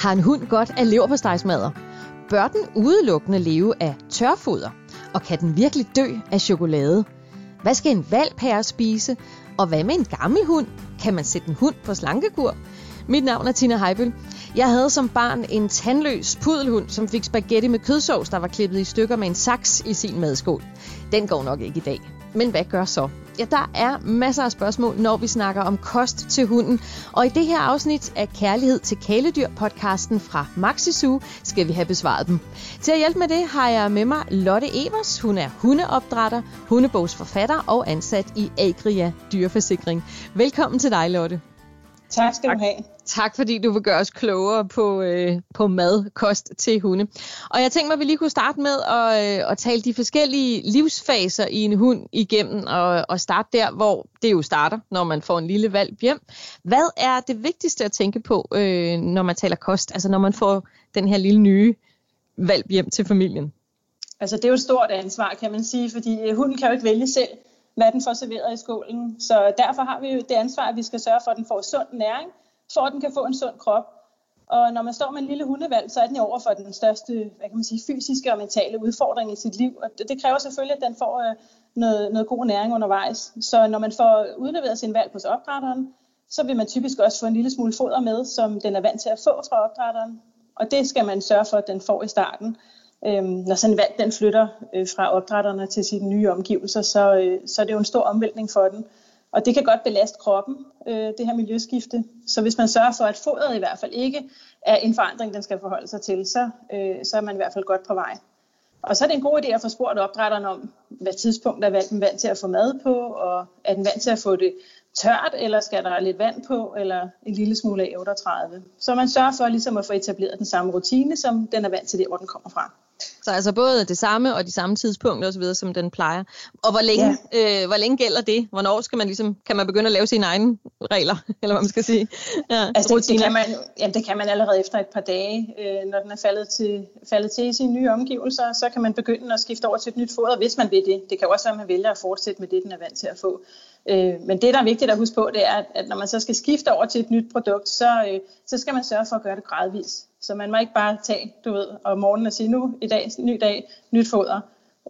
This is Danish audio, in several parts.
Har en hund godt af leverpostejsmadder? Bør den udelukkende leve af tørfoder? Og kan den virkelig dø af chokolade? Hvad skal en valp her spise? Og hvad med en gammel hund? Kan man sætte en hund på slankekur? Mit navn er Tina Heibøl. Jeg havde som barn en tandløs pudelhund, som fik spaghetti med kødsovs, der var klippet i stykker med en saks i sin madskål. Den går nok ikke i dag. Men hvad gør så? Ja, der er masser af spørgsmål, når vi snakker om kost til hunden. Og i det her afsnit af Kærlighed til kæledyr-podcasten fra Maxisu skal vi have besvaret dem. Til at hjælpe med det har jeg med mig Lotte Evers. Hun er hundeopdrætter, hundebogsforfatter og ansat i Agria Dyreforsikring. Velkommen til dig, Lotte. Tak skal du have. Tak fordi du vil gøre os klogere på, øh, på mad, kost til hunde. Og jeg tænkte mig, at vi lige kunne starte med at, øh, at tale de forskellige livsfaser i en hund igennem, og, og starte der, hvor det jo starter, når man får en lille valg hjem. Hvad er det vigtigste at tænke på, øh, når man taler kost, altså når man får den her lille nye valg hjem til familien? Altså det er jo et stort ansvar, kan man sige, fordi øh, hunden kan jo ikke vælge selv, hvad den får serveret i skålen. Så derfor har vi jo det ansvar, at vi skal sørge for, at den får sund næring, for at den kan få en sund krop. Og når man står med en lille hundevalg, så er den jo over for den største hvad kan man sige, fysiske og mentale udfordring i sit liv. Og det, kræver selvfølgelig, at den får øh, noget, noget god næring undervejs. Så når man får udleveret sin valg hos opdrætteren, så vil man typisk også få en lille smule foder med, som den er vant til at få fra opdrætteren. Og det skal man sørge for, at den får i starten. Øhm, når sådan en valg den flytter øh, fra opdrætterne til sine nye omgivelser, så, øh, så er det jo en stor omvæltning for den. Og det kan godt belaste kroppen, øh, det her miljøskifte. Så hvis man sørger for, at fodret i hvert fald ikke er en forandring, den skal forholde sig til, så, øh, så er man i hvert fald godt på vej. Og så er det en god idé at få spurgt opdrætteren om, hvad tidspunkt er valgen vant til at få mad på, og er den vant til at få det tørt, eller skal der lidt vand på, eller en lille smule af 38. Så man sørger for ligesom at få etableret den samme rutine, som den er vant til der, hvor den kommer fra. Så altså både det samme og de samme tidspunkter osv., som den plejer. Og hvor længe, ja. øh, hvor længe gælder det? Hvornår skal man ligesom, kan man begynde at lave sine egne regler, eller hvad man skal sige? Ja, altså det, det, kan man, ja, det kan man allerede efter et par dage, øh, når den er faldet til, faldet til i sine nye omgivelser, så kan man begynde at skifte over til et nyt foder, hvis man vil det. Det kan også være, at man vælger at fortsætte med det, den er vant til at få. Øh, men det, der er vigtigt at huske på, det er, at når man så skal skifte over til et nyt produkt, så, øh, så skal man sørge for at gøre det gradvist. Så man må ikke bare tage, du ved, om morgenen og sige, nu i dag, ny dag, nyt foder.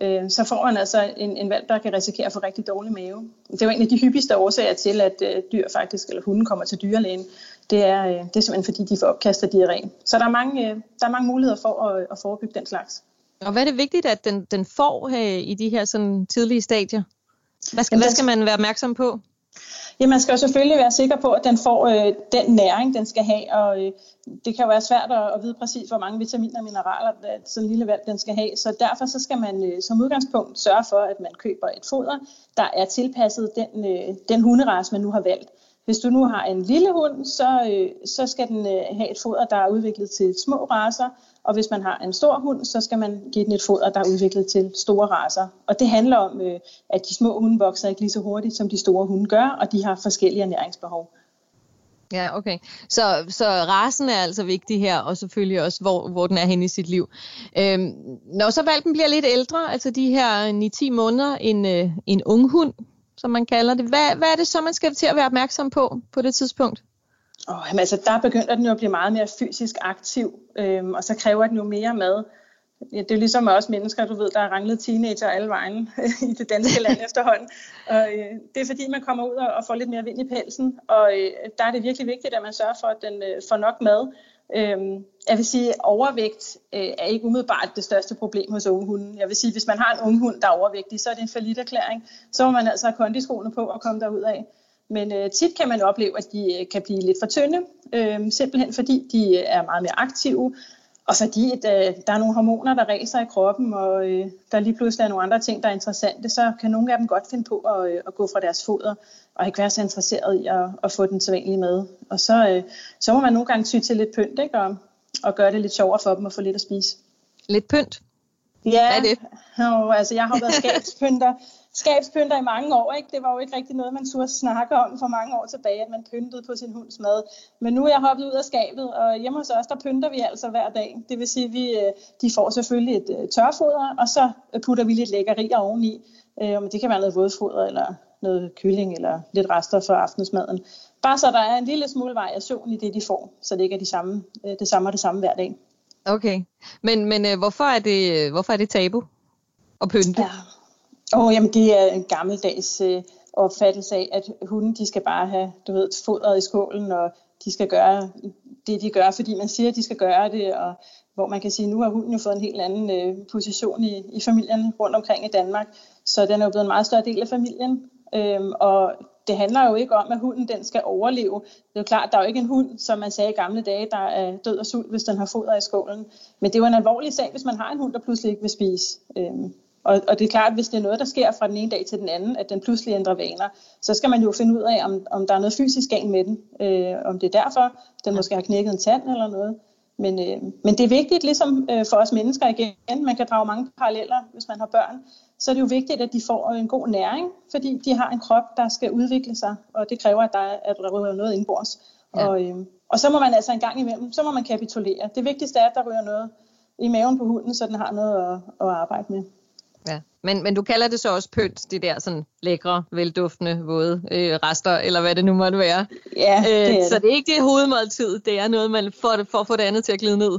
Øh, så får man altså en, en valg, der kan risikere at få rigtig dårlig mave. Det er jo en af de hyppigste årsager til, at øh, dyr faktisk, eller hunden kommer til dyrlægen. Det er, øh, det er simpelthen fordi, de får opkast af diarré. Så der er mange, øh, der er mange muligheder for at, at forebygge den slags. Og hvad er det vigtigt, at den, den får øh, i de her sådan, tidlige stadier? Hvad skal, hvad skal man være opmærksom på? Ja, man skal jo selvfølgelig være sikker på, at den får øh, den næring, den skal have, og øh, det kan jo være svært at, at vide præcis, hvor mange vitaminer og mineraler sådan en lille valg den skal have. Så derfor så skal man øh, som udgangspunkt sørge for, at man køber et foder, der er tilpasset den, øh, den hunderace, man nu har valgt. Hvis du nu har en lille hund, så, øh, så skal den øh, have et foder, der er udviklet til små raser, og hvis man har en stor hund, så skal man give den et foder, der er udviklet til store raser. Og det handler om, øh, at de små hunde vokser ikke lige så hurtigt, som de store hunde gør, og de har forskellige ernæringsbehov. Ja, okay. Så, så rasen er altså vigtig her, og selvfølgelig også, hvor, hvor den er henne i sit liv. Øhm, når så valpen bliver lidt ældre, altså de her 9-10 måneder, en, øh, en ung hund, som man kalder det, hvad, hvad er det så, man skal til at være opmærksom på på det tidspunkt? Oh, jamen, altså, der begynder den jo at blive meget mere fysisk aktiv, øhm, og så kræver den jo mere mad. Ja, det er ligesom også mennesker, du ved, der er ranglet teenager alle vejen i det danske land efterhånden. Og, øh, det er fordi, man kommer ud og, og får lidt mere vind i pelsen, og øh, der er det virkelig vigtigt, at man sørger for, at den øh, får nok mad. Øhm, jeg vil sige, at overvægt øh, er ikke umiddelbart det største problem hos unge hunde. Jeg vil sige, at hvis man har en ung hund, der er overvægtig, så er det en forlitterklæring. Så må man altså have kondiskoene på og komme derud af. Men øh, tit kan man opleve, at de øh, kan blive lidt for tynde, øh, simpelthen fordi de øh, er meget mere aktive, og fordi at, øh, der er nogle hormoner, der ræser i kroppen, og øh, der lige pludselig er nogle andre ting, der er interessante, så kan nogle af dem godt finde på at, øh, at gå fra deres foder, og ikke være så interesseret i at, at få den sædvanlige med. Og så, øh, så må man nogle gange ty til lidt pynt, ikke? Og, og gøre det lidt sjovere for dem at få lidt at spise. Lidt pynt? Ja, Hvad er det? Og, altså, jeg har været skabspynter skabspynter i mange år. Ikke? Det var jo ikke rigtig noget, man turde snakke om for mange år tilbage, at man pyntede på sin hunds mad. Men nu er jeg hoppet ud af skabet, og hjemme hos os, der pynter vi altså hver dag. Det vil sige, at vi, øh, de får selvfølgelig et øh, tørfoder, og så putter vi lidt lækkerier oveni. Øh, det kan være noget vådfoder eller noget kylling eller lidt rester for aftensmaden. Bare så der er en lille smule variation i det, de får, så det ikke er de samme, øh, det samme og det samme hver dag. Okay, men, men øh, hvorfor, er det, hvorfor er det tabu at pynte? Ja. Oh, jamen, det er en gammeldags øh, opfattelse af, at hunden de skal bare have du ved, fodret i skålen, og de skal gøre det, de gør, fordi man siger, at de skal gøre det, og hvor man kan sige, at nu har hunden jo fået en helt anden øh, position i, i familien rundt omkring i Danmark, så den er jo blevet en meget større del af familien, øhm, og det handler jo ikke om, at hunden den skal overleve. Det er jo klart, der er jo ikke en hund, som man sagde i gamle dage, der er død og sult, hvis den har foder i skålen. Men det er jo en alvorlig sag, hvis man har en hund, der pludselig ikke vil spise. Øhm, og, og det er klart, at hvis det er noget, der sker fra den ene dag til den anden, at den pludselig ændrer vaner, så skal man jo finde ud af, om, om der er noget fysisk galt med den. Øh, om det er derfor, den måske har knækket en tand eller noget. Men, øh, men det er vigtigt, ligesom øh, for os mennesker igen, man kan drage mange paralleller, hvis man har børn, så er det jo vigtigt, at de får en god næring, fordi de har en krop, der skal udvikle sig, og det kræver, at der er, at der ryger noget indbords. Ja. Og, øh, og så må man altså en gang imellem, så må man kapitulere. Det vigtigste er, at der ryger noget i maven på hunden, så den har noget at, at arbejde med. Ja. Men, men du kalder det så også pynt, de der sådan lækre, velduftende, våde øh, rester, eller hvad det nu måtte være. Ja, det er øh, Så det er ikke det hovedmåltid, det er noget, man får for at få det andet til at glide ned.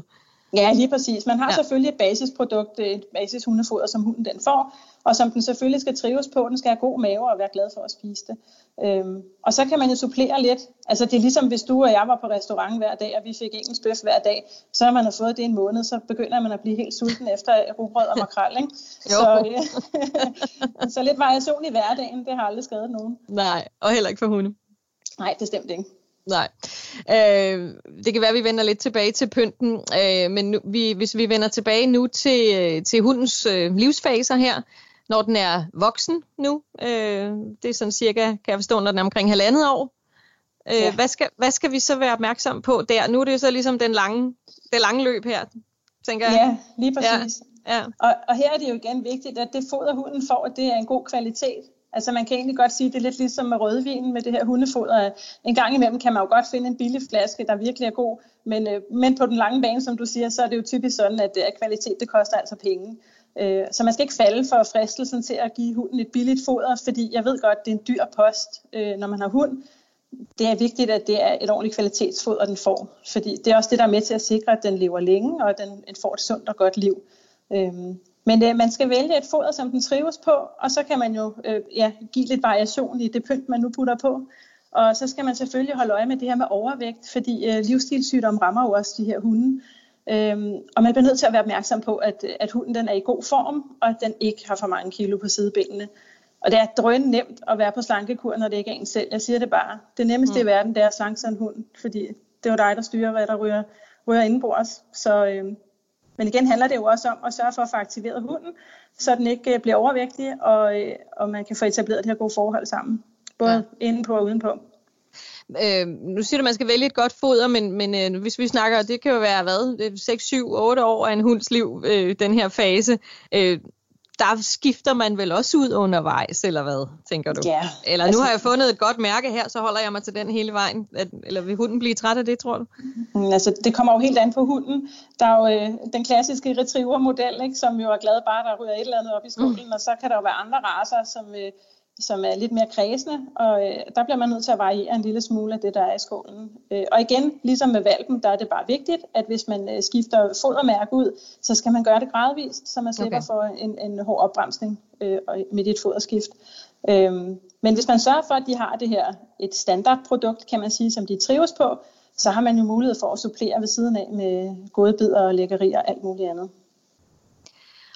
Ja, lige præcis. Man har ja. selvfølgelig et basisprodukt, et basis hundefoder, som hunden den får, og som den selvfølgelig skal trives på. Den skal have god mave og være glad for at spise det. Øhm, og så kan man jo supplere lidt. Altså det er ligesom, hvis du og jeg var på restaurant hver dag, og vi fik engelsk bøf hver dag, så har man har fået det en måned, så begynder man at blive helt sulten efter rugbrød og makrel. Ikke? så, øh, så lidt variation i hverdagen, det har aldrig skadet nogen. Nej, og heller ikke for hunde. Nej, det stemte ikke. Nej. Øh, det kan være, at vi vender lidt tilbage til pynten, øh, men nu, vi, hvis vi vender tilbage nu til, øh, til hundens øh, livsfaser her, når den er voksen nu, øh, det er sådan cirka, kan jeg forstå, når den er omkring halvandet år. Øh, ja. hvad, skal, hvad skal vi så være opmærksom på der? Nu er det jo så ligesom den lange, det lange løb her, tænker jeg. Ja, lige præcis. Ja. Ja. Og, og her er det jo igen vigtigt, at det foder hunden får, at det er en god kvalitet. Altså man kan egentlig godt sige, at det er lidt ligesom med rødvin med det her hundefoder. En gang imellem kan man jo godt finde en billig flaske, der virkelig er god, men, øh, men på den lange bane, som du siger, så er det jo typisk sådan, at, øh, at kvalitet det koster altså penge. Øh, så man skal ikke falde for fristelsen til at give hunden et billigt foder, fordi jeg ved godt, det er en dyr post, når man har hund. Det er vigtigt, at det er et ordentligt kvalitetsfoder, den får, fordi det er også det, der er med til at sikre, at den lever længe, og at den får et sundt og godt liv. Øhm, men øh, man skal vælge et foder, som den trives på, og så kan man jo øh, ja, give lidt variation i det pynt, man nu putter på. Og så skal man selvfølgelig holde øje med det her med overvægt, fordi øh, livsstilssygdom rammer jo også de her hunde. Øhm, og man bliver nødt til at være opmærksom på, at, at hunden den er i god form, og at den ikke har for mange kilo på sidebenene. Og det er drøn nemt at være på slankekur, når det ikke er en selv. Jeg siger det bare. Det nemmeste mm. i verden, det er at slanke sig en hund, fordi det er jo dig, der styrer, hvad der ryger, ryger indenbords. Så, øhm, men igen handler det jo også om at sørge for at få aktiveret hunden, så den ikke øh, bliver overvægtig, og, øh, og man kan få etableret det her gode forhold sammen. Både ja. indenpå og udenpå. Øh, nu siger du, at man skal vælge et godt foder, men, men øh, hvis vi snakker, det kan jo være hvad, 6, 7, 8 år af en hunds liv, øh, den her fase. Øh, der skifter man vel også ud undervejs, eller hvad, tænker du? Ja. Eller altså, nu har jeg fundet et godt mærke her, så holder jeg mig til den hele vejen. At, eller vil hunden blive træt af det, tror du? Mm, altså, det kommer jo helt an på hunden. Der er jo øh, den klassiske retriever-model, ikke, som jo er glad bare, der ryger et eller andet op i skolen, mm. og så kan der jo være andre raser, som... Øh, som er lidt mere kredsende, og øh, der bliver man nødt til at variere en lille smule af det, der er i skålen. Øh, og igen, ligesom med valpen, der er det bare vigtigt, at hvis man øh, skifter fodermærke ud, så skal man gøre det gradvist, så man slipper okay. for en, en hård opbremsning øh, med dit foderskift. Øh, men hvis man sørger for, at de har det her, et standardprodukt, kan man sige, som de trives på, så har man jo mulighed for at supplere ved siden af med gode bidder og lækkerier og alt muligt andet.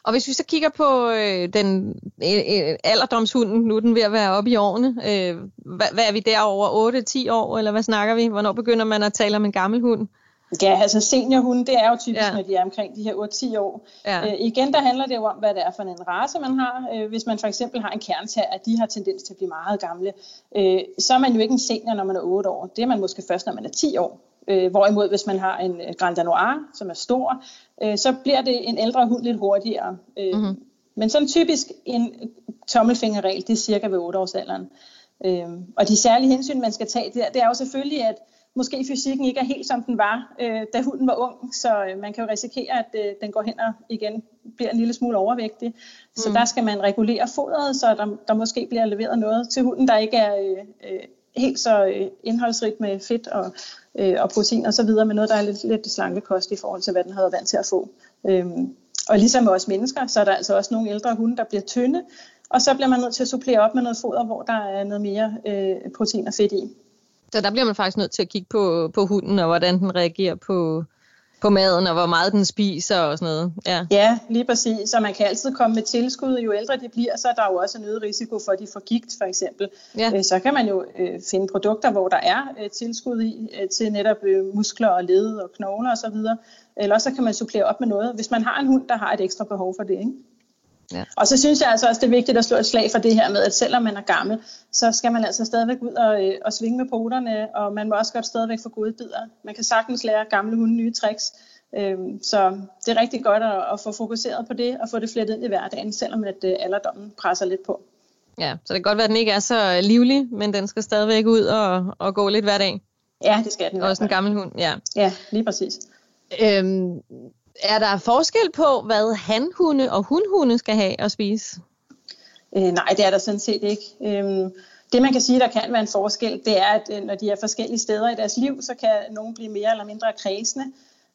Og hvis vi så kigger på øh, den øh, øh, alderdomshunden, nu er den ved at være oppe i årene, øh, hvad, hvad er vi der over 8-10 år, eller hvad snakker vi? Hvornår begynder man at tale om en gammel hund? Ja, altså seniorhunde, det er jo typisk, ja. når de er omkring de her 8-10 år. Ja. Øh, igen, der handler det jo om, hvad det er for en race, man har. Øh, hvis man for eksempel har en kernter, at de har tendens til at blive meget gamle, øh, så er man jo ikke en senior, når man er 8 år. Det er man måske først, når man er 10 år. Øh, hvorimod, hvis man har en Grand Danois, som er stor, øh, så bliver det en ældre hund lidt hurtigere. Øh, mm-hmm. Men sådan typisk en tommelfingerregel, det er cirka ved 8 års alderen. Øh, og de særlige hensyn, man skal tage, det er, det er jo selvfølgelig, at måske fysikken ikke er helt som den var, øh, da hunden var ung, så øh, man kan jo risikere, at øh, den går hen og igen bliver en lille smule overvægtig. Så mm. der skal man regulere fodret, så der, der måske bliver leveret noget til hunden, der ikke er øh, øh, helt så øh, indholdsrigt med fedt og, øh, og protein og så videre, men noget, der er lidt, lidt slankekost i forhold til, hvad den har været vant til at få. Øhm, og ligesom med os mennesker, så er der altså også nogle ældre hunde, der bliver tynde, og så bliver man nødt til at supplere op med noget foder, hvor der er noget mere øh, protein og fedt i. Så der bliver man faktisk nødt til at kigge på, på hunden, og hvordan den reagerer på, på maden, og hvor meget den spiser og sådan noget. Ja. ja, lige præcis. Så man kan altid komme med tilskud. Jo ældre de bliver, så er der jo også en øget risiko for, at de får gigt, for eksempel. Ja. Øh, så kan man jo øh, finde produkter, hvor der er øh, tilskud i øh, til netop øh, muskler og led og knogler osv. Eller så kan man supplere op med noget, hvis man har en hund, der har et ekstra behov for det. Ikke? Ja. Og så synes jeg altså også, det er vigtigt at slå et slag for det her med, at selvom man er gammel, så skal man altså stadigvæk ud og, øh, og svinge med poterne, og man må også godt stadigvæk få gode bidder. Man kan sagtens lære gamle hunde nye tricks, øhm, så det er rigtig godt at, at få fokuseret på det, og få det flettet ind i hverdagen, selvom at øh, alderdommen presser lidt på. Ja, så det kan godt være, at den ikke er så livlig, men den skal stadigvæk ud og, og gå lidt hver dag. Ja, det skal den. Også en gammel hund, ja. Ja, lige præcis. Øhm, er der forskel på, hvad hanhunde og hundhunde skal have at spise? Øh, nej, det er der sådan set ikke. Øhm, det man kan sige, der kan være en forskel, det er, at øh, når de er forskellige steder i deres liv, så kan nogen blive mere eller mindre kredsende.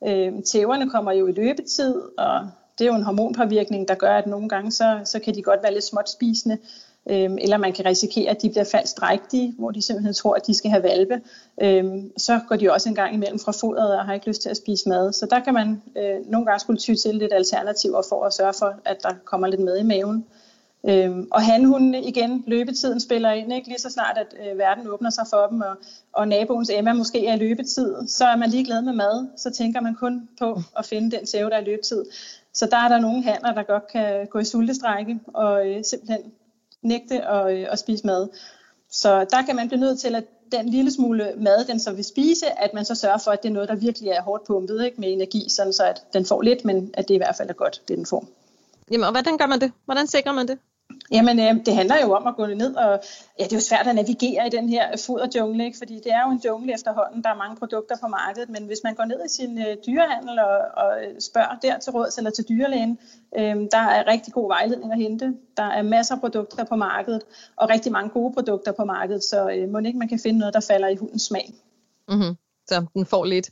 Øhm, tæverne kommer jo i løbetid, og det er jo en hormonpåvirkning, der gør, at nogle gange så, så kan de godt være lidt småt spisende øhm, eller man kan risikere, at de bliver falsk drægtige, hvor de simpelthen tror, at de skal have valpe. Øh, så går de også en gang imellem fra fodret og har ikke lyst til at spise mad. Så der kan man øh, nogle gange skulle ty til lidt alternativer for at sørge for, at der kommer lidt mad i maven. Øhm, og hanhundene igen, løbetiden spiller ind, ikke? lige så snart at øh, verden åbner sig for dem, og, og naboens Emma måske er i løbetid, så er man ligeglad med mad, så tænker man kun på at finde den sæve, der er i løbetid. Så der er der nogle handler, der godt kan gå i sultestrække og øh, simpelthen nægte at, øh, at spise mad. Så der kan man blive nødt til, at den lille smule mad, den så vil spise, at man så sørger for, at det er noget, der virkelig er hårdt pumpet ikke, med energi, sådan så at den får lidt, men at det i hvert fald er godt, det den får. Jamen, og hvordan gør man det? Hvordan sikrer man det? Jamen, øh, det handler jo om at gå ned, og ja, det er jo svært at navigere i den her foderjungle, ikke? fordi det er jo en jungle efterhånden, der er mange produkter på markedet, men hvis man går ned i sin øh, dyrehandel og, og øh, spørger der til råds eller til dyrlægen, øh, der er rigtig god vejledning at hente. Der er masser af produkter på markedet, og rigtig mange gode produkter på markedet, så øh, må ikke man kan finde noget, der falder i hundens smag. Mm-hmm. Så den får lidt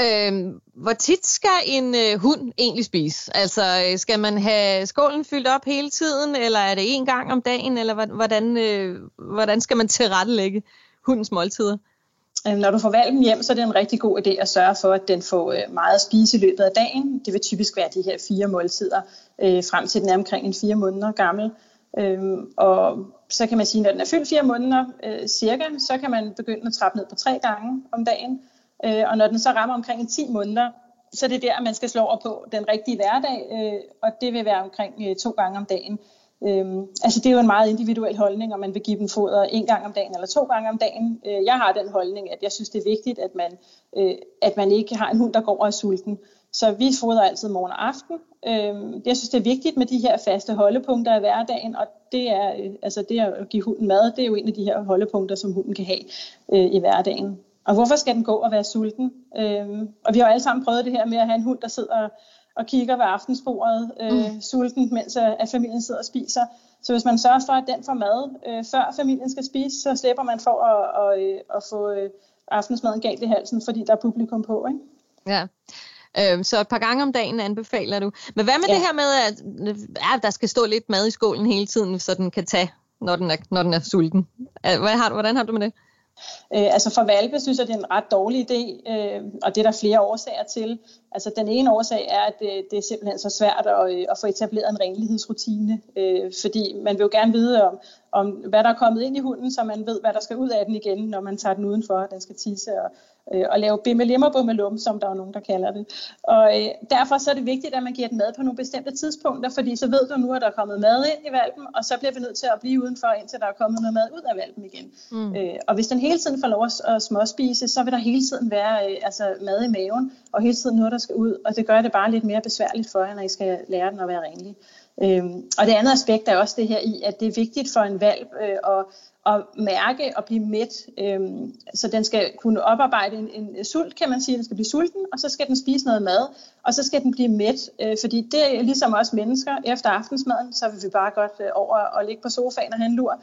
Øh, hvor tit skal en øh, hund egentlig spise? Altså, øh, skal man have skålen fyldt op hele tiden, eller er det en gang om dagen, eller hvordan, øh, hvordan skal man tilrettelægge hundens måltider? Øhm, når du får valgen hjem, så er det en rigtig god idé at sørge for, at den får øh, meget at spise i løbet af dagen. Det vil typisk være de her fire måltider, øh, frem til den er omkring en fire måneder gammel. Øhm, og så kan man sige, at når den er fyldt fire måneder øh, cirka, så kan man begynde at trappe ned på tre gange om dagen. Øh, og når den så rammer omkring 10 måneder, så det er det der, man skal slå over på den rigtige hverdag, øh, og det vil være omkring øh, to gange om dagen. Øhm, altså det er jo en meget individuel holdning, om man vil give dem foder en gang om dagen eller to gange om dagen. Øh, jeg har den holdning, at jeg synes, det er vigtigt, at man, øh, at man ikke har en hund, der går og er sulten. Så vi fodrer altid morgen og aften. Øh, jeg synes, det er vigtigt med de her faste holdepunkter i hverdagen, og det er øh, altså det at give hunden mad, det er jo en af de her holdepunkter, som hunden kan have øh, i hverdagen. Og hvorfor skal den gå og være sulten? Øhm, og vi har jo alle sammen prøvet det her med at have en hund, der sidder og kigger ved aftensbordet, øh, mm. sulten, mens øh, at familien sidder og spiser. Så hvis man sørger for, at den får mad, øh, før familien skal spise, så slipper man for at, at, øh, at få øh, aftensmaden galt i halsen, fordi der er publikum på. Ikke? Ja. Øh, så et par gange om dagen anbefaler du. Men hvad med ja. det her med, at ja, der skal stå lidt mad i skålen hele tiden, så den kan tage, når den er, når den er sulten? Hvad har, hvordan har du med det? Øh, altså for valpe synes jeg, det er en ret dårlig idé, øh, og det er der flere årsager til. Altså den ene årsag er, at det, det er simpelthen så svært at, øh, at få etableret en renlighedsrutine, øh, fordi man vil jo gerne vide om, om, hvad der er kommet ind i hunden, så man ved, hvad der skal ud af den igen, når man tager den udenfor, og den skal tisse og, øh, og lave bimmelim og bummelum, som der er nogen, der kalder det. Og øh, derfor så er det vigtigt, at man giver den mad på nogle bestemte tidspunkter, fordi så ved du nu, at der er kommet mad ind i valpen, og så bliver vi nødt til at blive udenfor, indtil der er kommet noget mad ud af valpen igen. Mm. Øh, og hvis den hele tiden får lov at småspise, så vil der hele tiden være øh, altså mad i maven, og hele tiden noget, der skal ud, og det gør det bare lidt mere besværligt for jer, når I skal lære den at være renlig. Øhm, og det andet aspekt er også det her i, at det er vigtigt for en valg øh, at, at mærke og blive mæt. Øhm, så den skal kunne oparbejde en, en sult, kan man sige. Den skal blive sulten, og så skal den spise noget mad, og så skal den blive mæt. Øh, fordi det er ligesom os mennesker. Efter aftensmaden, så vil vi bare godt øh, over og ligge på sofaen og have en lur.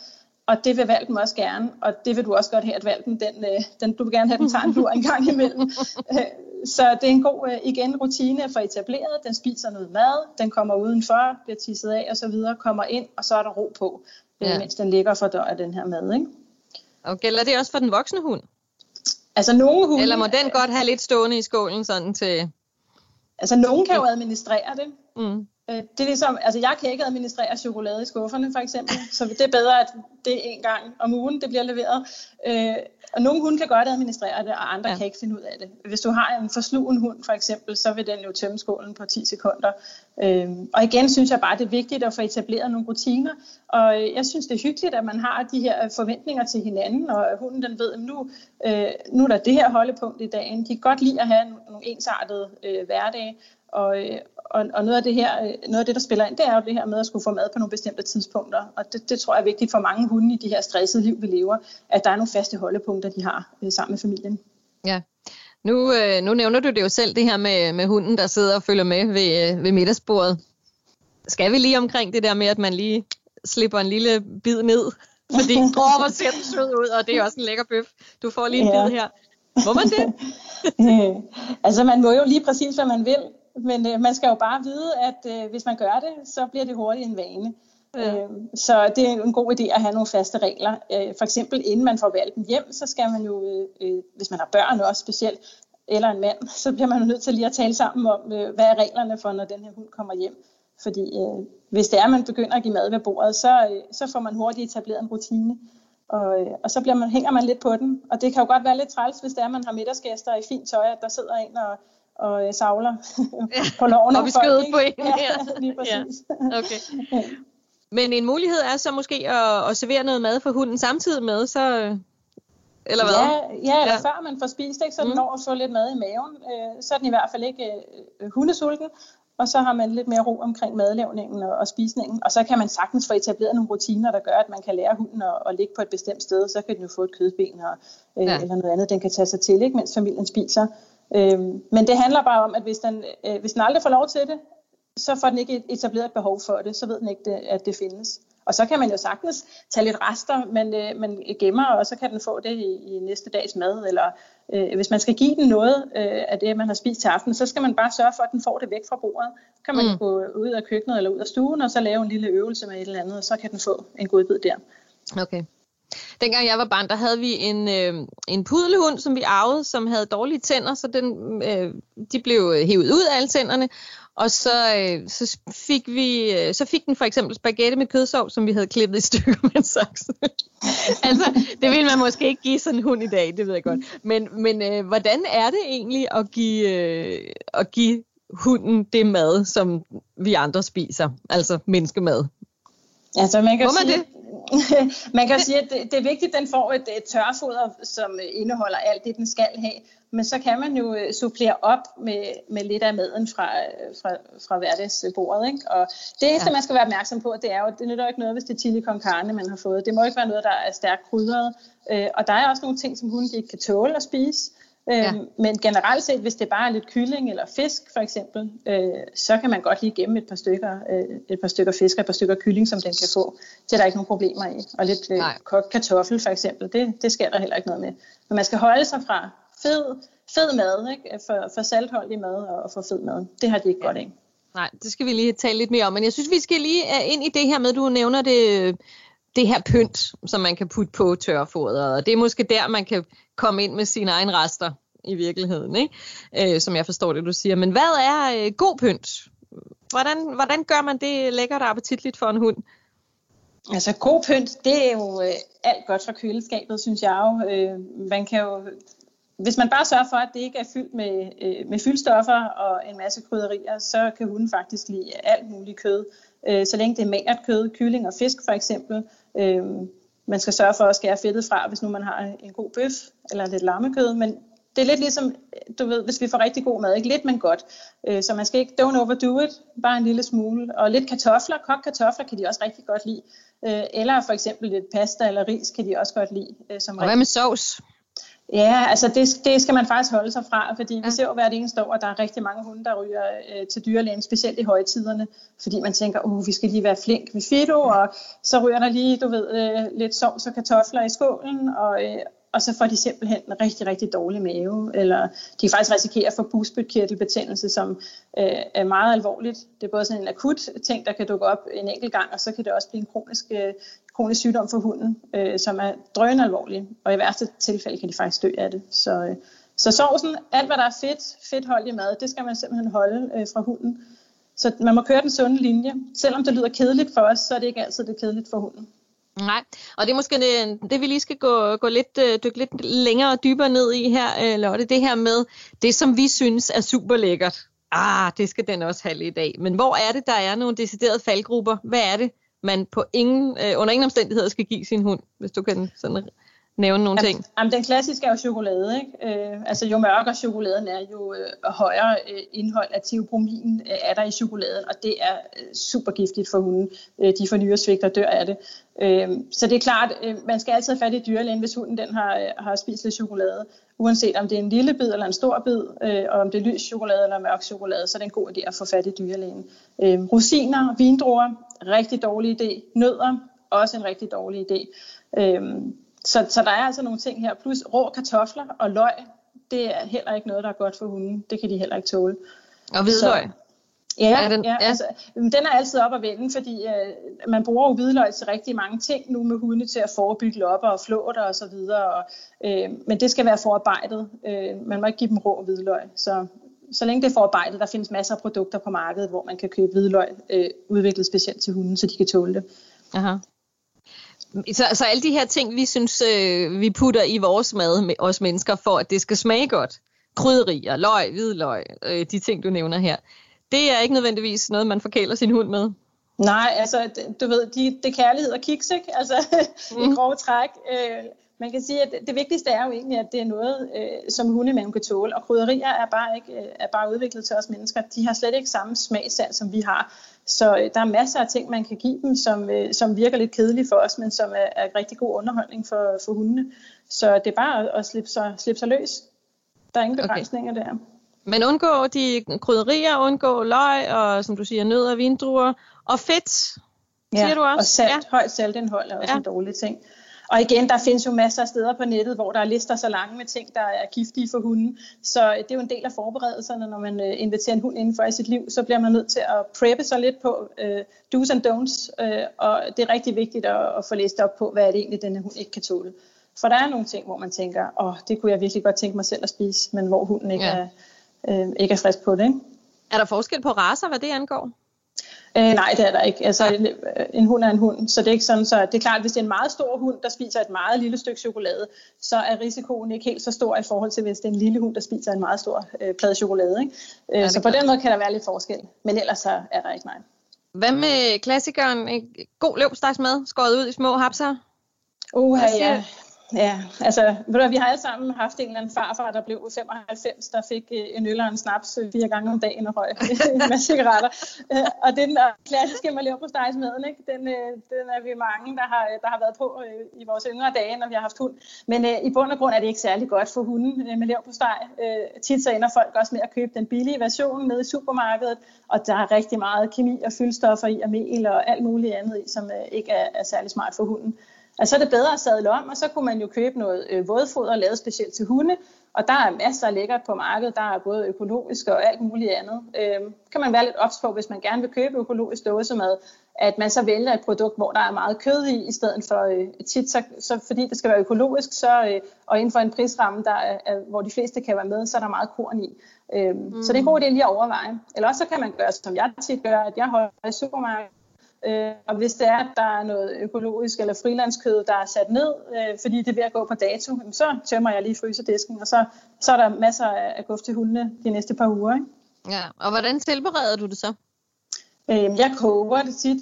Og det vil valpen også gerne, og det vil du også godt have, at valpen, den, øh, den, du vil gerne have, den tager en lur en gang imellem. Øh, så det er en god, øh, igen, rutine for etableret. Den spiser noget mad, den kommer udenfor, bliver tisset af og så videre, kommer ind, og så er der ro på, ja. mens den ligger for døren den her mad. Ikke? Og gælder det også for den voksne hund? Altså nogle hunde... Eller må den godt have lidt stående i skålen sådan til... Altså nogen kan jo administrere det. Mm. Øh, det er ligesom, altså jeg kan ikke administrere chokolade i skufferne for eksempel, så det er bedre, at det er en gang om ugen, det bliver leveret. Øh, og nogle hunde kan godt administrere det, og andre ja. kan ikke finde ud af det. Hvis du har en forslugen hund for eksempel, så vil den jo tømme skålen på 10 sekunder. Øh, og igen synes jeg bare, det er vigtigt at få etableret nogle rutiner. Og jeg synes, det er hyggeligt, at man har de her forventninger til hinanden, og hunden den ved, at nu, nu er der det her holdepunkt i dagen. De kan godt lide at have nogle ensartede hverdage, og, og, og noget, af det her, noget af det, der spiller ind, det er jo det her med at skulle få mad på nogle bestemte tidspunkter. Og det, det tror jeg er vigtigt for mange hunde i de her stressede liv, vi lever, at der er nogle faste holdepunkter, de har øh, sammen med familien. Ja. Nu, øh, nu nævner du det jo selv, det her med, med hunden, der sidder og følger med ved, øh, ved middagsbordet. Skal vi lige omkring det der med, at man lige slipper en lille bid ned? Fordi, åh, hvor ser den sød ud, og det er også en lækker bøf. Du får lige en ja. bid her. Må man det? altså, man må jo lige præcis, hvad man vil. Men øh, man skal jo bare vide, at øh, hvis man gør det, så bliver det hurtigt en vane. Ja. Øh, så det er en god idé at have nogle faste regler. Øh, for eksempel inden man får valgt hjem, så skal man jo, øh, øh, hvis man har børn også specielt, eller en mand, så bliver man jo nødt til lige at tale sammen om, øh, hvad er reglerne for, når den her hund kommer hjem. Fordi øh, hvis det er, at man begynder at give mad ved bordet, så, øh, så får man hurtigt etableret en rutine. Og, øh, og så bliver man, hænger man lidt på den. Og det kan jo godt være lidt træls, hvis det er, at man har middagsgæster i fint tøj, at der sidder en og og øh, savler på loven. og vi skød på en her. Ja, lige præcis. Ja. Okay. Men en mulighed er så måske at, at servere noget mad for hunden samtidig med, så... Eller hvad? Ja, ja eller ja. før man får spist, ikke, så den mm. når at få lidt mad i maven. Øh, så er den i hvert fald ikke øh, hundesulten, og så har man lidt mere ro omkring madlavningen og, og spisningen. Og så kan man sagtens få etableret nogle rutiner, der gør, at man kan lære hunden at, at ligge på et bestemt sted. Så kan den jo få et kødben og, øh, ja. eller noget andet, den kan tage sig til, ikke, mens familien spiser. Øhm, men det handler bare om, at hvis den, øh, hvis den aldrig får lov til det, så får den ikke etableret et behov for det, så ved den ikke, det, at det findes. Og så kan man jo sagtens tage lidt rester, men øh, man gemmer, og så kan den få det i, i næste dags mad. Eller øh, hvis man skal give den noget øh, af det, man har spist til aften, så skal man bare sørge for, at den får det væk fra bordet. Så kan man mm. gå ud af køkkenet eller ud af stuen, og så lave en lille øvelse med et eller andet, og så kan den få en god bid der. Okay. Dengang jeg var barn, der havde vi en, øh, en pudelhund, som vi arvede, som havde dårlige tænder, så den, øh, de blev hævet ud af alle tænderne. Og så, øh, så, fik vi, øh, så fik den for eksempel spaghetti med kødsov, som vi havde klippet i stykker med en saks. altså, det vil man måske ikke give sådan en hund i dag, det ved jeg godt. Men, men øh, hvordan er det egentlig at give, øh, at give hunden det mad, som vi andre spiser? Altså menneskemad. Altså, man kan Må man sige, det? man kan sige, at det, det er vigtigt, at den får et, et tørfoder, som indeholder alt det, den skal have. Men så kan man jo øh, supplere op med, med lidt af maden fra, fra, fra hverdagsbordet. Ikke? Og det eneste, ja. man skal være opmærksom på, det er jo, at det nytter ikke noget, hvis det er chili con carne, man har fået. Det må ikke være noget, der er stærkt krydret. Øh, og der er også nogle ting, som hunden ikke kan tåle at spise. Ja. Øhm, men generelt set, hvis det bare er lidt kylling eller fisk for eksempel, øh, så kan man godt lige gemme et par stykker, øh, et par stykker fisk og et par stykker kylling, som den kan få. Det er der ikke nogen problemer i. Og lidt øh, kogt kartoffel for eksempel, det, det sker der heller ikke noget med. Men man skal holde sig fra fed, fed mad, ikke? For, for saltholdig mad og for fed mad. Det har de ikke ja. godt af. Nej, det skal vi lige tale lidt mere om. Men jeg synes, vi skal lige øh, ind i det her med, du nævner det det her pynt, som man kan putte på tørfodret, og det er måske der, man kan komme ind med sine egne rester i virkeligheden, ikke? Øh, som jeg forstår det, du siger. Men hvad er øh, god pynt? Hvordan, hvordan gør man det lækkert og appetitligt for en hund? Altså god pynt, det er jo øh, alt godt fra køleskabet, synes jeg jo. Øh, man kan jo hvis man bare sørger for, at det ikke er fyldt med, øh, med fyldstoffer og en masse krydderier, så kan hunden faktisk lide alt muligt kød. Øh, så længe det er magert kød, kylling og fisk for eksempel. Øh, man skal sørge for at skære fedtet fra, hvis nu man har en god bøf eller lidt lammekød, men det er lidt ligesom, du ved, hvis vi får rigtig god mad, ikke lidt, men godt. Øh, så man skal ikke, don't overdo it, bare en lille smule. Og lidt kartofler, kogt kartofler kan de også rigtig godt lide. Øh, eller for eksempel lidt pasta eller ris kan de også godt lide. Øh, som og hvad med sovs? Ja, altså det, det skal man faktisk holde sig fra, fordi ja. vi ser jo hvert eneste år, at der er rigtig mange hunde, der ryger øh, til dyrlægen, specielt i højtiderne, fordi man tænker, uh, vi skal lige være flink ved Fido, og så ryger der lige, du ved, øh, lidt sovs og kartofler i skålen, og, øh, og så får de simpelthen en rigtig, rigtig dårlig mave, eller de kan faktisk risikere at få bugspytkirtelbetændelse, som øh, er meget alvorligt. Det er både sådan en akut ting, der kan dukke op en enkelt gang, og så kan det også blive en kronisk, øh, kronisk sygdom for hunden, øh, som er drøn alvorlig, og i værste tilfælde kan de faktisk dø af det. Så, øh, så sovsen, alt hvad der er fedt, fedtholdig mad, det skal man simpelthen holde øh, fra hunden. Så man må køre den sunde linje. Selvom det lyder kedeligt for os, så er det ikke altid det kedeligt for hunden. Nej, og det er måske det, det vi lige skal gå, gå lidt, øh, dykke lidt længere og dybere ned i her, øh, Lotte. Det her med det, som vi synes er super lækkert. Ah, det skal den også have i dag. Men hvor er det, der er nogle deciderede faldgrupper? Hvad er det, man på ingen, øh, under ingen omstændigheder skal give sin hund, hvis du kan sådan nævne nogle ting? Jamen, den klassiske er jo chokolade. Ikke? Øh, altså jo mørkere chokoladen er, jo øh, højere øh, indhold af teobromin øh, er der i chokoladen, og det er øh, super giftigt for hunden. Øh, de får nyresvigt og dør af det. Øh, så det er klart, øh, man skal altid have fat i dyrlægen, hvis hunden den har, øh, har spist lidt chokolade. Uanset om det er en lille bid eller en stor bid, øh, og om det er lys chokolade eller mørk chokolade, så er det en god idé at få fat i dyrlægen. Øh, rosiner, vindruer, rigtig dårlig idé. Nødder, også en rigtig dårlig idé. Øh, så, så der er altså nogle ting her. Plus rå kartofler og løg, det er heller ikke noget, der er godt for hunden. Det kan de heller ikke tåle. Og hvidløg? Så, Ja, er den, ja, ja. Altså, den er altid op at vende, fordi øh, man bruger jo hvidløg til rigtig mange ting nu med hunde til at forebygge lopper og flåter og så videre. Og, øh, men det skal være forarbejdet. Øh, man må ikke give dem rå hvidløg. Så, så længe det er forarbejdet, der findes masser af produkter på markedet, hvor man kan købe hvidløg øh, udviklet specielt til hunden, så de kan tåle det. Aha. Så, så alle de her ting, vi synes, øh, vi putter i vores mad, med os mennesker, for at det skal smage godt. Krydderier, løg, hvidløg, øh, de ting, du nævner her. Det er ikke nødvendigvis noget, man forkæler sin hund med. Nej, altså, du ved, de, det er kærlighed og kiks, ikke? Altså, mm. i grove træk. Øh, man kan sige, at det vigtigste er jo egentlig, at det er noget, øh, som hundemaven kan tåle. Og krydderier er bare, ikke, øh, er bare udviklet til os mennesker. De har slet ikke samme smagsand, som vi har. Så øh, der er masser af ting, man kan give dem, som, øh, som virker lidt kedelige for os, men som er, er rigtig god underholdning for, for hundene. Så det er bare at, at slippe, sig, slippe sig løs. Der er ingen begrænsninger okay. der. Men undgå de krydderier, undgå løg og, som du siger, nødder, vindruer og fedt, ja, siger du også? og salt, ja. højt saltindhold er også ja. en dårlig ting. Og igen, der findes jo masser af steder på nettet, hvor der er lister så lange med ting, der er giftige for hunden. Så det er jo en del af forberedelserne, når man øh, inviterer en hund inden for i sit liv, så bliver man nødt til at preppe sig lidt på uh, do's and don'ts. Uh, og det er rigtig vigtigt at, at få læst op på, hvad er det egentlig, denne hund ikke kan tåle. For der er nogle ting, hvor man tænker, åh, oh, det kunne jeg virkelig godt tænke mig selv at spise, men hvor hunden ikke, ja. er, uh, ikke er frisk på det. Ikke? Er der forskel på raser, hvad det angår? Øh, nej, det er der ikke. Altså, en, en hund er en hund, så det er ikke sådan, så det er klart, at hvis det er en meget stor hund, der spiser et meget lille stykke chokolade, så er risikoen ikke helt så stor i forhold til, hvis det er en lille hund, der spiser en meget stor øh, plade chokolade. Ikke? Øh, ja, så på den måde kan der være lidt forskel, men ellers så er der ikke nej. Hvad med klassikeren? En god løbstegsmad, skåret ud i små hapser? Uh, ja. Ja, altså, ved du, vi har alle sammen haft en eller anden farfar, der blev 95, der fik øh, en øl og en snaps øh, fire gange om dagen og røg med cigaretter. Øh, og det er den klassiske med leverpostejsmaden, ikke? Den, den er vi mange, der har, der har været på i vores yngre dage, når vi har haft hund. Men øh, i bund og grund er det ikke særlig godt for hunden med leverpostej. Uh, tit så ender folk også med at købe den billige version nede i supermarkedet, og der er rigtig meget kemi og fyldstoffer i, og mel og alt muligt andet i, som øh, ikke er, er særlig smart for hunden. Altså, så er det bedre at sadle om, og så kunne man jo købe noget øh, vådfoder lavet specielt til hunde, og der er masser af lækkert på markedet, der er både økologisk og alt muligt andet. Øh, kan man være lidt ops på, hvis man gerne vil købe økologisk dåsemad, at man så vælger et produkt, hvor der er meget kød i, i stedet for øh, tit, så, så fordi det skal være økologisk, så, øh, og inden for en prisramme, der er, hvor de fleste kan være med, så er der meget korn i. Øh, mm. Så det er en god idé lige at overveje. Eller også så kan man gøre, som jeg tit gør, at jeg holder i supermarkedet, Øh, og hvis det er, at der er noget økologisk eller frilandskød, der er sat ned, øh, fordi det er ved at gå på dato, så tømmer jeg lige fryserdisken, og så, så er der masser af guf til hundene de næste par uger. Ikke? Ja, og hvordan tilbereder du det så? Øh, jeg koger det tit,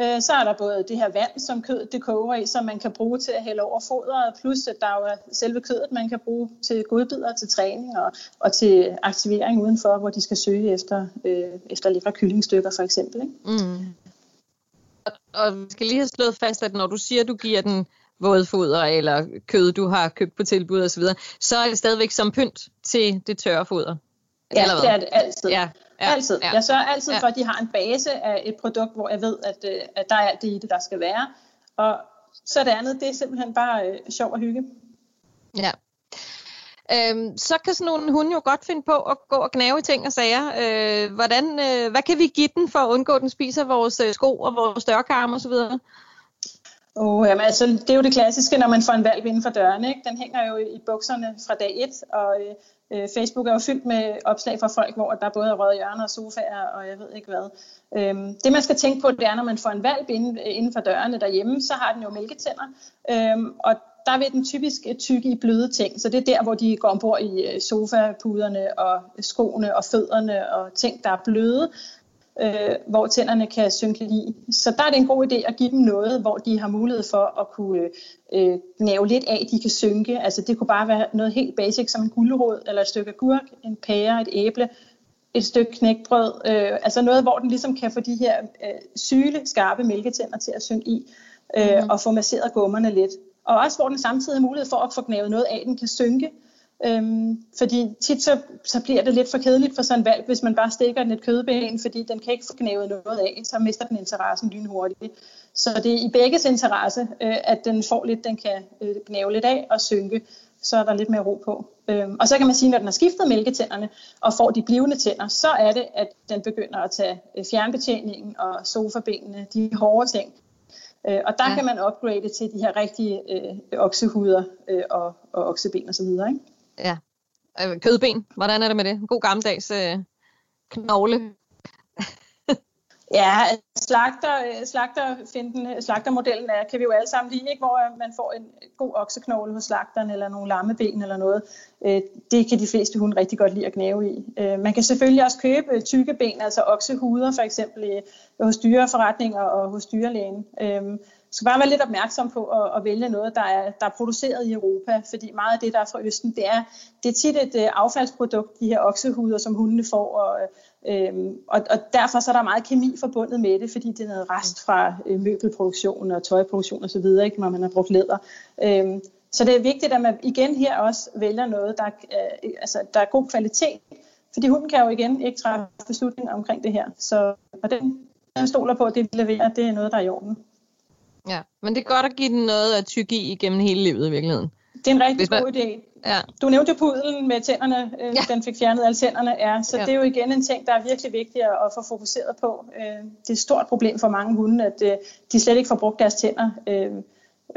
Øh, så er der både det her vand, som kødet det koger i, som man kan bruge til at hælde over fodret, plus at der er selve kødet, man kan bruge til godbidder, til træning og, og til aktivering udenfor, hvor de skal søge efter, øh, efter lækre kyllingstykker for eksempel. Ikke? Mm. Og, vi skal lige have slået fast, at når du siger, at du giver den vådfoder eller kød, du har købt på tilbud osv., så er det stadigvæk som pynt til det tørre foder. Ja, det er det altid. Ja, ja, altid. Ja. Jeg sørger altid ja. for, at de har en base af et produkt, hvor jeg ved, at, øh, at der er alt det i det, der skal være. Og så det andet, det er simpelthen bare øh, sjov og hygge. Ja. Øhm, så kan sådan nogle hunde jo godt finde på at gå og gnave i ting og sager. Øh, hvordan, øh, hvad kan vi give den for at undgå, at den spiser vores øh, sko og vores dørkarm osv.? Oh, jamen, altså, det er jo det klassiske, når man får en valg inden for dørene. Ikke? Den hænger jo i bukserne fra dag et, og øh, Facebook er jo fyldt med opslag fra folk, hvor der både er røde hjørner og sofaer, og jeg ved ikke hvad. Øhm, det man skal tænke på, det er, når man får en valp inden, inden for dørene derhjemme, så har den jo mælketænder, øhm, og der vil den typisk tykke i bløde ting. Så det er der, hvor de går ombord i øh, sofapuderne og skoene og fødderne og ting, der er bløde øh, hvor tænderne kan synke i. Så der er det en god idé at give dem noget, hvor de har mulighed for at kunne øh, gnave lidt af, de kan synke. Altså det kunne bare være noget helt basic som en gulerod, eller et stykke agurk, en pære, et æble, et stykke knækbrød. Øh, altså noget, hvor den ligesom kan få de her øh, syle, skarpe mælketænder til at synke i, øh, mm-hmm. og få masseret gummerne lidt. Og også hvor den samtidig har mulighed for at få gnavet noget af, den kan synke. Øhm, fordi tit så, så bliver det lidt for kedeligt for sådan en valg, hvis man bare stikker den et kødben, fordi den kan ikke få knævet noget af, så mister den interessen lynhurtigt. Så det er i begges interesse, øh, at den får lidt, den kan øh, gnave lidt af og synke, så er der lidt mere ro på. Øhm, og så kan man sige, når den har skiftet mælketænderne og får de blivende tænder, så er det, at den begynder at tage øh, fjernbetjeningen og sofabenene, de hårde ting. Øh, og der ja. kan man upgrade til de her rigtige øh, oksehuder øh, og, og okseben osv. Ikke? Ja. Øh, kødben, hvordan er det med det? God gammeldags øh, knogle ja, slagter, øh, slagterfinden, øh, slagtermodellen er, kan vi jo alle sammen lide, ikke? hvor øh, man får en god okseknogle hos slagteren, eller nogle lammeben eller noget. Det kan de fleste hunde rigtig godt lide at gnave i. Man kan selvfølgelig også købe tykke ben, altså oksehuder for eksempel hos dyreforretninger og hos dyrlægen skal bare være lidt opmærksom på at, at vælge noget, der er, der er produceret i Europa, fordi meget af det, der er fra Østen, det er, det er tit et affaldsprodukt, de her oksehuder, som hundene får, og, øhm, og, og derfor så er der meget kemi forbundet med det, fordi det er noget rest fra øh, møbelproduktion og tøjproduktion osv., ikke, når man har brugt læder. Øhm, så det er vigtigt, at man igen her også vælger noget, der, øh, altså, der er god kvalitet, fordi hunden kan jo igen ikke træffe beslutninger omkring det her. Så og den, den stoler på, at det vi leverer, det er noget, der er i orden. Ja, men det er godt at give den noget at tykke i igennem hele livet i virkeligheden. Det er en rigtig man... god idé. Ja. Du nævnte pudlen med tænderne, øh, ja. den fik fjernet alle tænderne, ja, så ja. det er jo igen en ting, der er virkelig vigtig at få fokuseret på. Øh, det er et stort problem for mange hunde, at øh, de slet ikke får brugt deres tænder øh,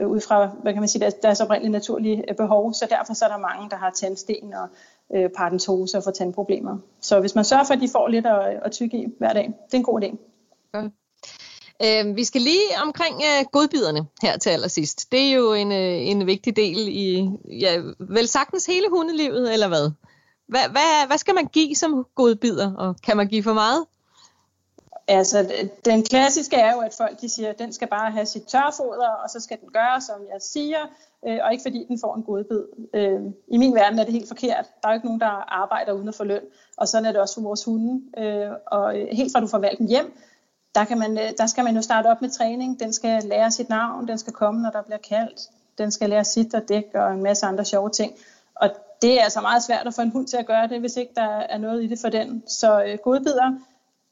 ud fra, hvad kan man sige, deres, deres oprindelige naturlige øh, behov, så derfor så er der mange, der har tandsten og øh, parentose og får tandproblemer. Så hvis man sørger for, at de får lidt at, at tykke i hver dag, det er en god idé. Okay. Øh, vi skal lige omkring øh, godbiderne her til allersidst. Det er jo en, øh, en vigtig del i ja, vel sagtens hele hundelivet, eller hvad? Hvad, hvad? hvad skal man give som godbider, og kan man give for meget? Altså, den klassiske er jo, at folk de siger, at den skal bare have sit tørfoder, og så skal den gøre, som jeg siger, øh, og ikke fordi den får en godbid. Øh, I min verden er det helt forkert. Der er jo ikke nogen, der arbejder uden at få løn, og sådan er det også for vores hunde. Øh, og øh, helt fra du får valgt den hjem, der, kan man, øh, der skal man jo starte op med træning. Den skal lære sit navn, den skal komme, når der bliver kaldt. Den skal lære sit og dæk og en masse andre sjove ting. Og det er altså meget svært at få en hund til at gøre det, hvis ikke der er noget i det for den. Så øh, godbidder,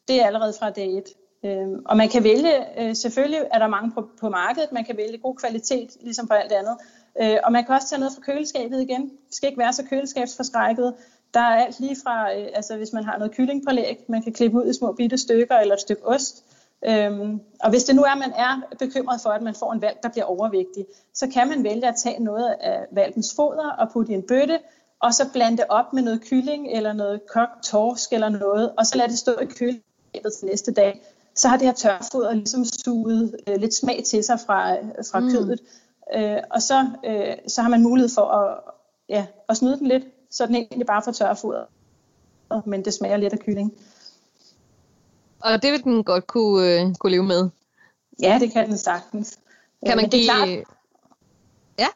det er allerede fra dag 1. Øhm, og man kan vælge, øh, selvfølgelig er der mange på, på markedet, man kan vælge god kvalitet, ligesom på alt andet. Øh, og man kan også tage noget fra køleskabet igen. Det skal ikke være så køleskabsforskrækket. Der er alt lige fra, øh, altså hvis man har noget kyllingpålæg, man kan klippe ud i små bitte stykker, eller et stykke ost. Øhm, og hvis det nu er, at man er bekymret for, at man får en valg, der bliver overvægtig, så kan man vælge at tage noget af valpens foder og putte i en bøtte, og så blande det op med noget kylling eller noget kogt torsk eller noget, og så lade det stå i køleskabet til næste dag. Så har det her tørfoder ligesom suget øh, lidt smag til sig fra, fra mm. kødet. Øh, og så, øh, så har man mulighed for at, ja, at snyde den lidt, så den egentlig bare får tørfoder, men det smager lidt af kylling. Og det vil den godt kunne, øh, kunne leve med. Ja, det kan den sagtens. Kan man give... Klart, ja?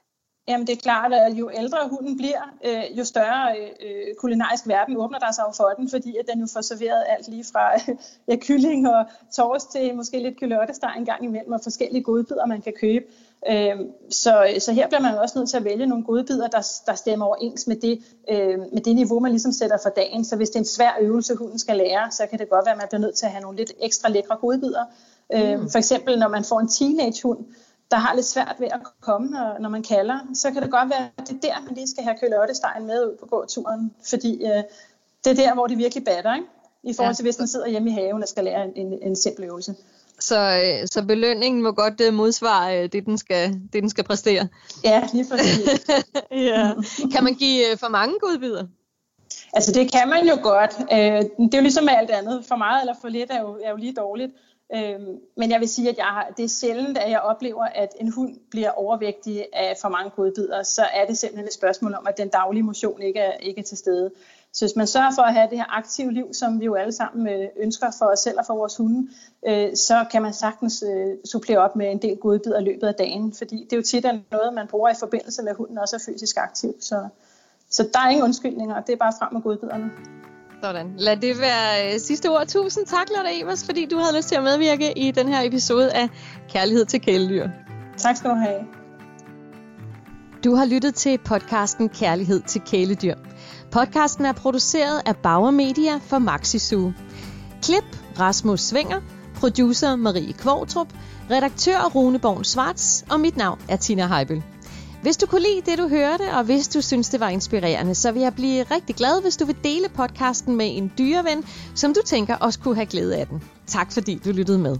Jamen det er klart, at jo ældre hunden bliver, øh, jo større øh, kulinarisk verden åbner der sig for den, fordi at den jo får serveret alt lige fra ja, kylling og tors til måske lidt kylottesteg en gang imellem, og forskellige godbidder, man kan købe. Øh, så, så her bliver man også nødt til at vælge nogle godbidder, der, der stemmer overens med det, øh, med det niveau, man ligesom sætter for dagen. Så hvis det er en svær øvelse, hunden skal lære, så kan det godt være, at man bliver nødt til at have nogle lidt ekstra lækre godbidder. Øh, mm. For eksempel, når man får en teenagehund, der har lidt svært ved at komme, når, når man kalder, så kan det godt være, at det er der, man lige skal have kølottestegen med ud på gåturen, fordi øh, det er der, hvor det virkelig batter, ikke? i forhold ja. til hvis man sidder hjemme i haven og skal lære en, en, en simpel øvelse. Så, øh, så belønningen må godt øh, modsvare øh, det, den skal, det, den skal præstere. Ja, lige præcis. ja. Kan man give for mange godbidder? Altså det kan man jo godt. Det er jo ligesom med alt andet. For meget eller for lidt er jo, er jo lige dårligt. Men jeg vil sige, at jeg har, det er sjældent, at jeg oplever, at en hund bliver overvægtig af for mange godbidder. Så er det simpelthen et spørgsmål om, at den daglige motion ikke er, ikke er til stede. Så hvis man sørger for at have det her aktive liv, som vi jo alle sammen øh, ønsker for os selv og for vores hunde, øh, så kan man sagtens øh, supplere op med en del godbidder i løbet af dagen. Fordi det er jo tit noget, man bruger i forbindelse med, at hunden også er fysisk aktiv. Så, så der er ingen undskyldninger, det er bare frem med godbidderne. Sådan. Lad det være sidste ord. Tusind tak, Lotte Evers, fordi du havde lyst til at medvirke i den her episode af Kærlighed til kæledyr. Tak skal du have. Du har lyttet til podcasten Kærlighed til kæledyr. Podcasten er produceret af Bauer Media for Maxisu. Klip Rasmus Svinger, producer Marie Kvortrup, redaktør Rune Born Svarts, og mit navn er Tina Heibel. Hvis du kunne lide det, du hørte, og hvis du synes, det var inspirerende, så vil jeg blive rigtig glad, hvis du vil dele podcasten med en dyreven, som du tænker også kunne have glæde af den. Tak fordi du lyttede med.